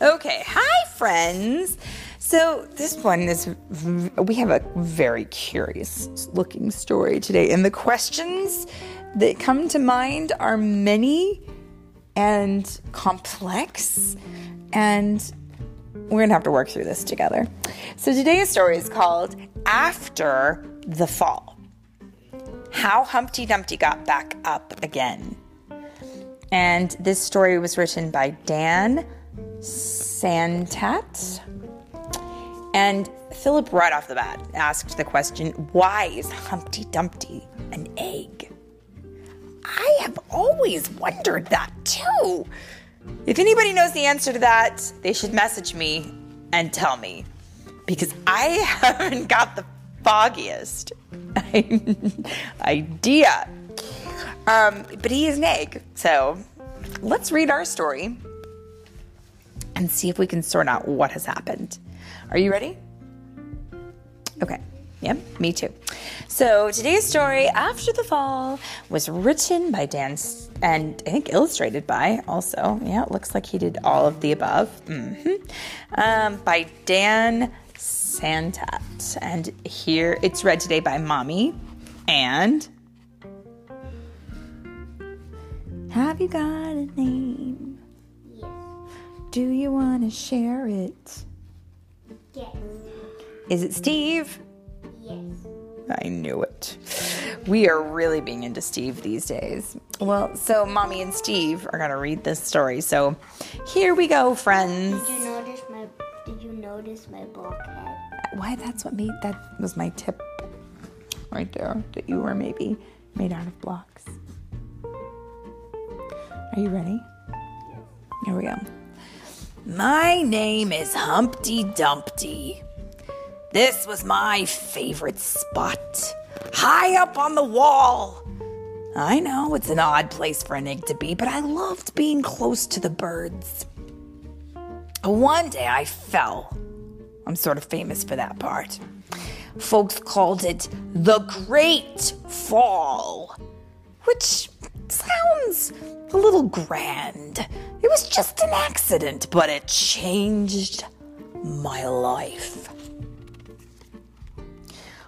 Okay, hi friends. So this one is we have a very curious looking story today and the questions that come to mind are many and complex and we're going to have to work through this together. So today's story is called After the Fall. How Humpty Dumpty got back up again. And this story was written by Dan Santat. And Philip, right off the bat, asked the question why is Humpty Dumpty an egg? I have always wondered that too. If anybody knows the answer to that, they should message me and tell me because I haven't got the foggiest idea. Um, but he is an egg. So let's read our story and see if we can sort out what has happened. Are you ready? Okay. Yep, me too. So today's story, After the Fall, was written by Dan and I think illustrated by also. Yeah, it looks like he did all of the above. Mm-hmm. Um, by Dan Santat. And here it's read today by Mommy and. Have you got a name? Yes. Do you want to share it? Yes. Is it Steve? Yes. I knew it. We are really being into Steve these days. Well, so Mommy and Steve are going to read this story. So here we go, friends. Did you notice my Did you notice my blockhead? Why that's what made that was my tip right there that you were maybe made out of blocks. Are you ready? Here we go. My name is Humpty Dumpty. This was my favorite spot, high up on the wall. I know it's an odd place for an egg to be, but I loved being close to the birds. One day I fell. I'm sort of famous for that part. Folks called it the Great Fall, which sounds a little grand. It was just an accident, but it changed my life.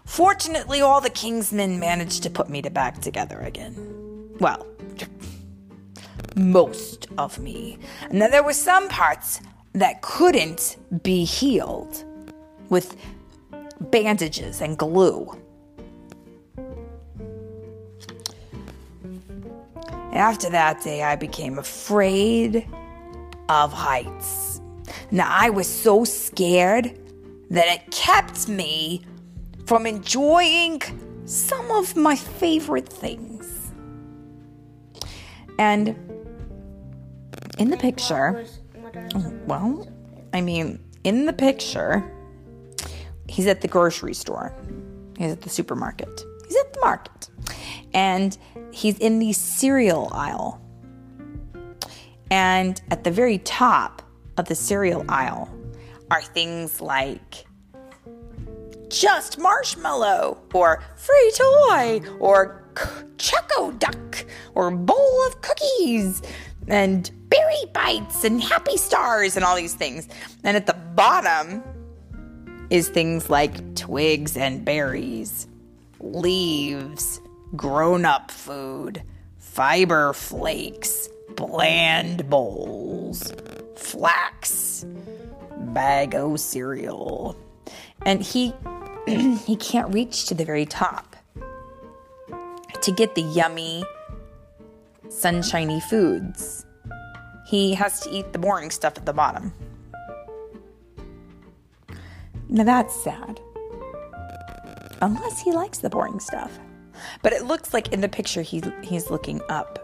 Fortunately, all the Kingsmen managed to put me to back together again. Well, most of me. And then there were some parts that couldn't be healed with bandages and glue. After that day, I became afraid of heights. Now, I was so scared that it kept me from enjoying some of my favorite things. And in the picture, well, I mean, in the picture, he's at the grocery store. He's at the supermarket. He's at the market. And he's in the cereal aisle. And at the very top of the cereal aisle are things like just marshmallow or free toy or choco duck or bowl of cookies and berry bites and happy stars and all these things. And at the bottom is things like twigs and berries, leaves, grown up food, fiber flakes, bland bowls, flax, bag o' cereal. And he he can't reach to the very top to get the yummy sunshiny foods. He has to eat the boring stuff at the bottom. Now that's sad. Unless he likes the boring stuff. But it looks like in the picture he, he's looking up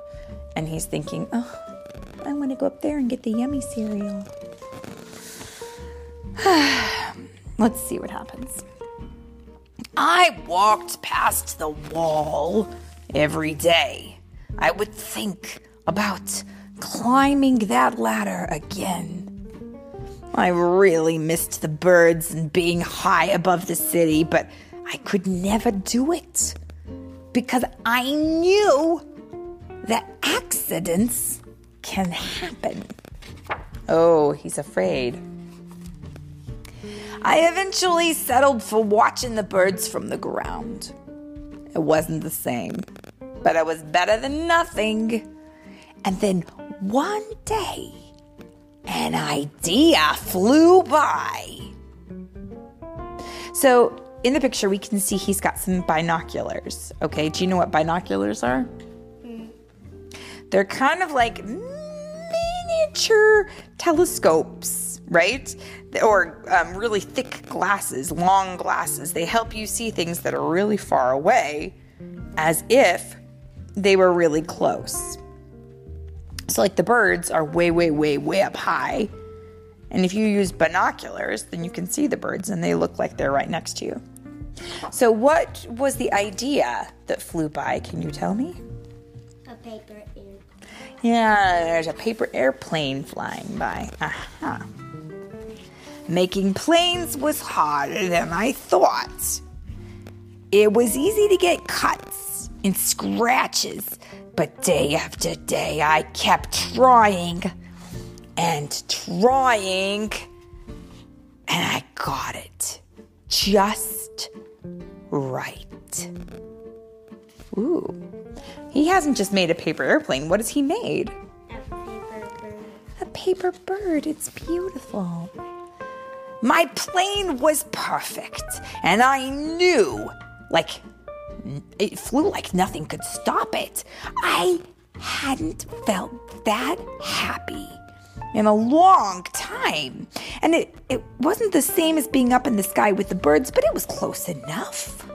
and he's thinking, oh, I want to go up there and get the yummy cereal. Let's see what happens. I walked past the wall every day. I would think about climbing that ladder again. I really missed the birds and being high above the city, but I could never do it because I knew that accidents can happen. Oh, he's afraid. I eventually settled for watching the birds from the ground. It wasn't the same, but it was better than nothing. And then one day, an idea flew by. So, in the picture, we can see he's got some binoculars. Okay, do you know what binoculars are? They're kind of like miniature telescopes, right? Or um, really thick glasses, long glasses. They help you see things that are really far away as if they were really close. So, like the birds are way, way, way, way up high. And if you use binoculars, then you can see the birds and they look like they're right next to you. So, what was the idea that flew by? Can you tell me? A paper airplane. Yeah, there's a paper airplane flying by. Aha. Making planes was harder than I thought. It was easy to get cuts and scratches, but day after day I kept trying and trying, and I got it just right. Ooh. He hasn't just made a paper airplane. What has he made? A paper bird. A paper bird. It's beautiful. My plane was perfect, and I knew, like, it flew like nothing could stop it. I hadn't felt that happy in a long time. And it, it wasn't the same as being up in the sky with the birds, but it was close enough.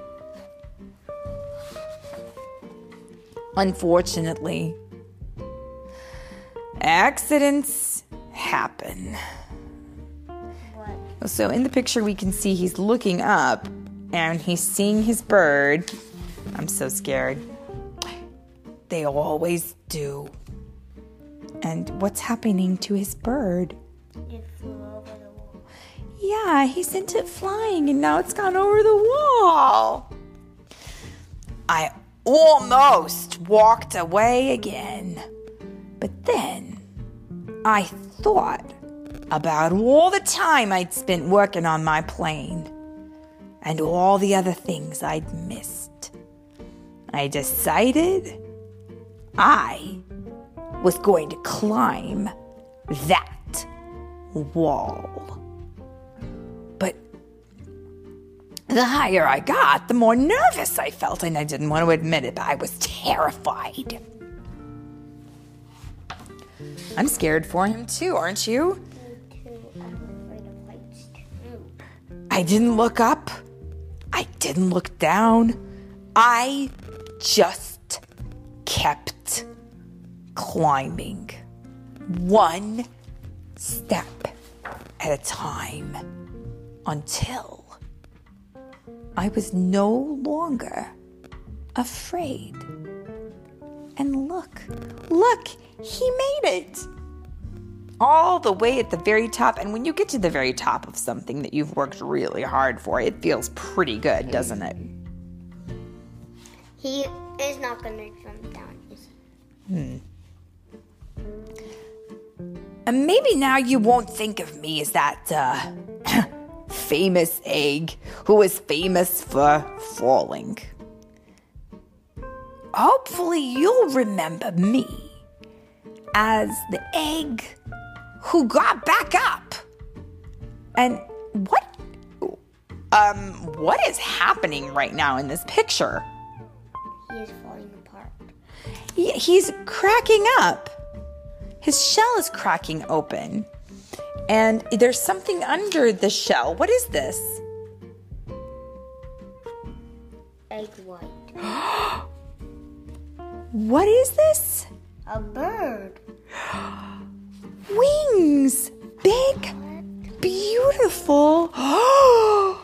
Unfortunately, accidents happen. What? So in the picture, we can see he's looking up and he's seeing his bird. I'm so scared. They always do. And what's happening to his bird? It flew over the wall. Yeah, he sent it flying and now it's gone over the wall. I almost walked away again. But then I thought about all the time I'd spent working on my plane and all the other things I'd missed. I decided I was going to climb that wall. But the higher I got, the more nervous I felt, and I didn't want to admit it, but I was terrified. I'm scared for him too, aren't you? I didn't look up. I didn't look down. I just kept climbing. One step at a time until I was no longer afraid. And look, look, he made it all the way at the very top. And when you get to the very top of something that you've worked really hard for, it feels pretty good, doesn't it? He is not gonna jump down, is he? Hmm. And maybe now you won't think of me as that uh, famous egg who was famous for falling. Hopefully, you'll remember me as the egg who got back up. And what um what is happening right now in this picture? He is falling apart. He- he's cracking up. His shell is cracking open. And there's something under the shell. What is this? Egg white. What is this? A bird. Wings. Big, beautiful.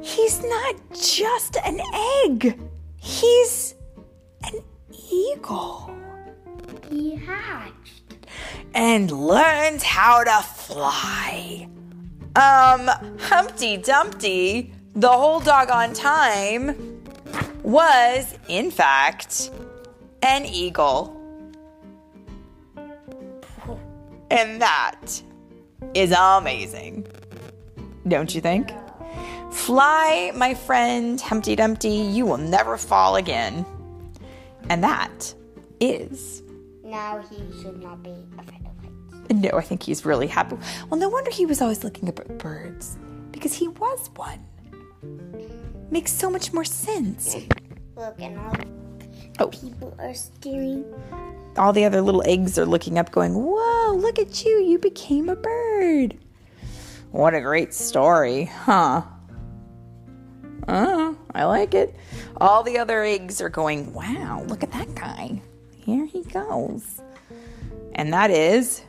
He's not just an egg. He's an eagle. He hatched. and learned how to fly. Um, Humpty Dumpty, the whole doggone time, was, in fact, an eagle. And that is amazing. Don't you think? Fly, my friend Humpty Dumpty, you will never fall again. And that is. Now he should not be afraid of heights. No, I think he's really happy. Well, no wonder he was always looking up at birds because he was one. Makes so much more sense. Look, and all Oh. people are staring. All the other little eggs are looking up, going, Whoa, look at you. You became a bird. What a great story, huh? Oh, I like it. All the other eggs are going, Wow, look at that guy. Here he goes. And that is